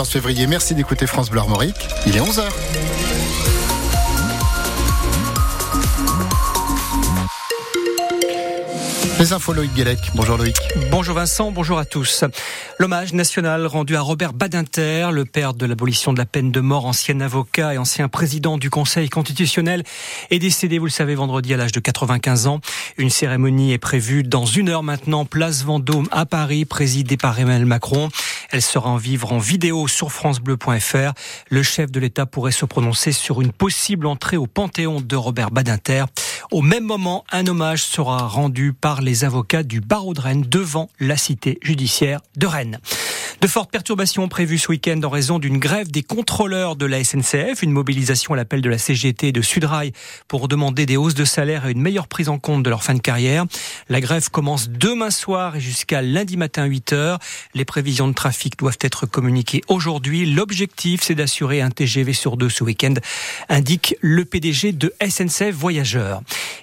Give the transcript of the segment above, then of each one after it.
14 février. Merci d'écouter France Bleu Armorique. Il est 11h. Les infos Loïc Guélec. Bonjour Loïc. Bonjour Vincent, bonjour à tous. L'hommage national rendu à Robert Badinter, le père de l'abolition de la peine de mort, ancien avocat et ancien président du Conseil constitutionnel, est décédé, vous le savez, vendredi à l'âge de 95 ans. Une cérémonie est prévue dans une heure maintenant, place Vendôme à Paris, présidée par Emmanuel Macron. Elle sera en vivre en vidéo sur francebleu.fr. Le chef de l'État pourrait se prononcer sur une possible entrée au Panthéon de Robert Badinter. Au même moment, un hommage sera rendu par les avocats du barreau de Rennes devant la cité judiciaire de Rennes. De fortes perturbations prévues ce week-end en raison d'une grève des contrôleurs de la SNCF, une mobilisation à l'appel de la CGT et de Sudrail pour demander des hausses de salaire et une meilleure prise en compte de leur fin de carrière. La grève commence demain soir et jusqu'à lundi matin 8 heures. Les prévisions de trafic doivent être communiquées aujourd'hui. L'objectif, c'est d'assurer un TGV sur deux ce week-end, indique le PDG de SNCF Voyageurs.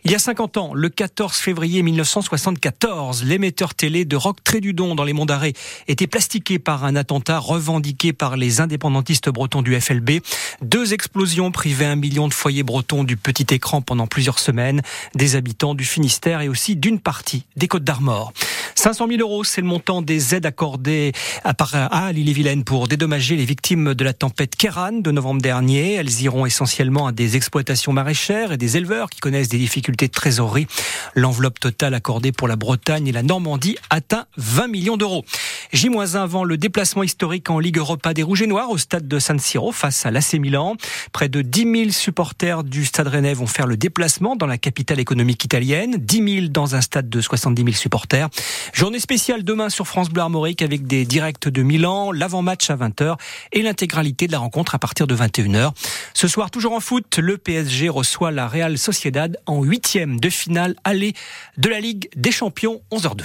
Il y a 50 ans, le 14 février 1974, l'émetteur télé de Rock Trédudon dans les Monts d'Arrée était plastiqué par un attentat revendiqué par les indépendantistes bretons du FLB. Deux explosions privaient un million de foyers bretons du petit écran pendant plusieurs semaines, des habitants du Finistère et aussi d'une partie des Côtes d'Armor. 500 000 euros, c'est le montant des aides accordées à l'île-et-Vilaine pour dédommager les victimes de la tempête Kéran de novembre dernier. Elles iront essentiellement à des exploitations maraîchères et des éleveurs qui connaissent des difficultés de trésorerie. L'enveloppe totale accordée pour la Bretagne et la Normandie atteint 20 millions d'euros. J-1 avant le déplacement historique en Ligue Europa des Rouges et Noirs au stade de San Siro face à l'AC Milan. Près de 10 000 supporters du stade rennais vont faire le déplacement dans la capitale économique italienne. 10 000 dans un stade de 70 000 supporters. Journée spéciale demain sur France Bleu Armorique avec des directs de Milan, l'avant-match à 20h et l'intégralité de la rencontre à partir de 21h. Ce soir, toujours en foot, le PSG reçoit la Real Sociedad en huitième de finale aller de la Ligue des Champions, 11h02.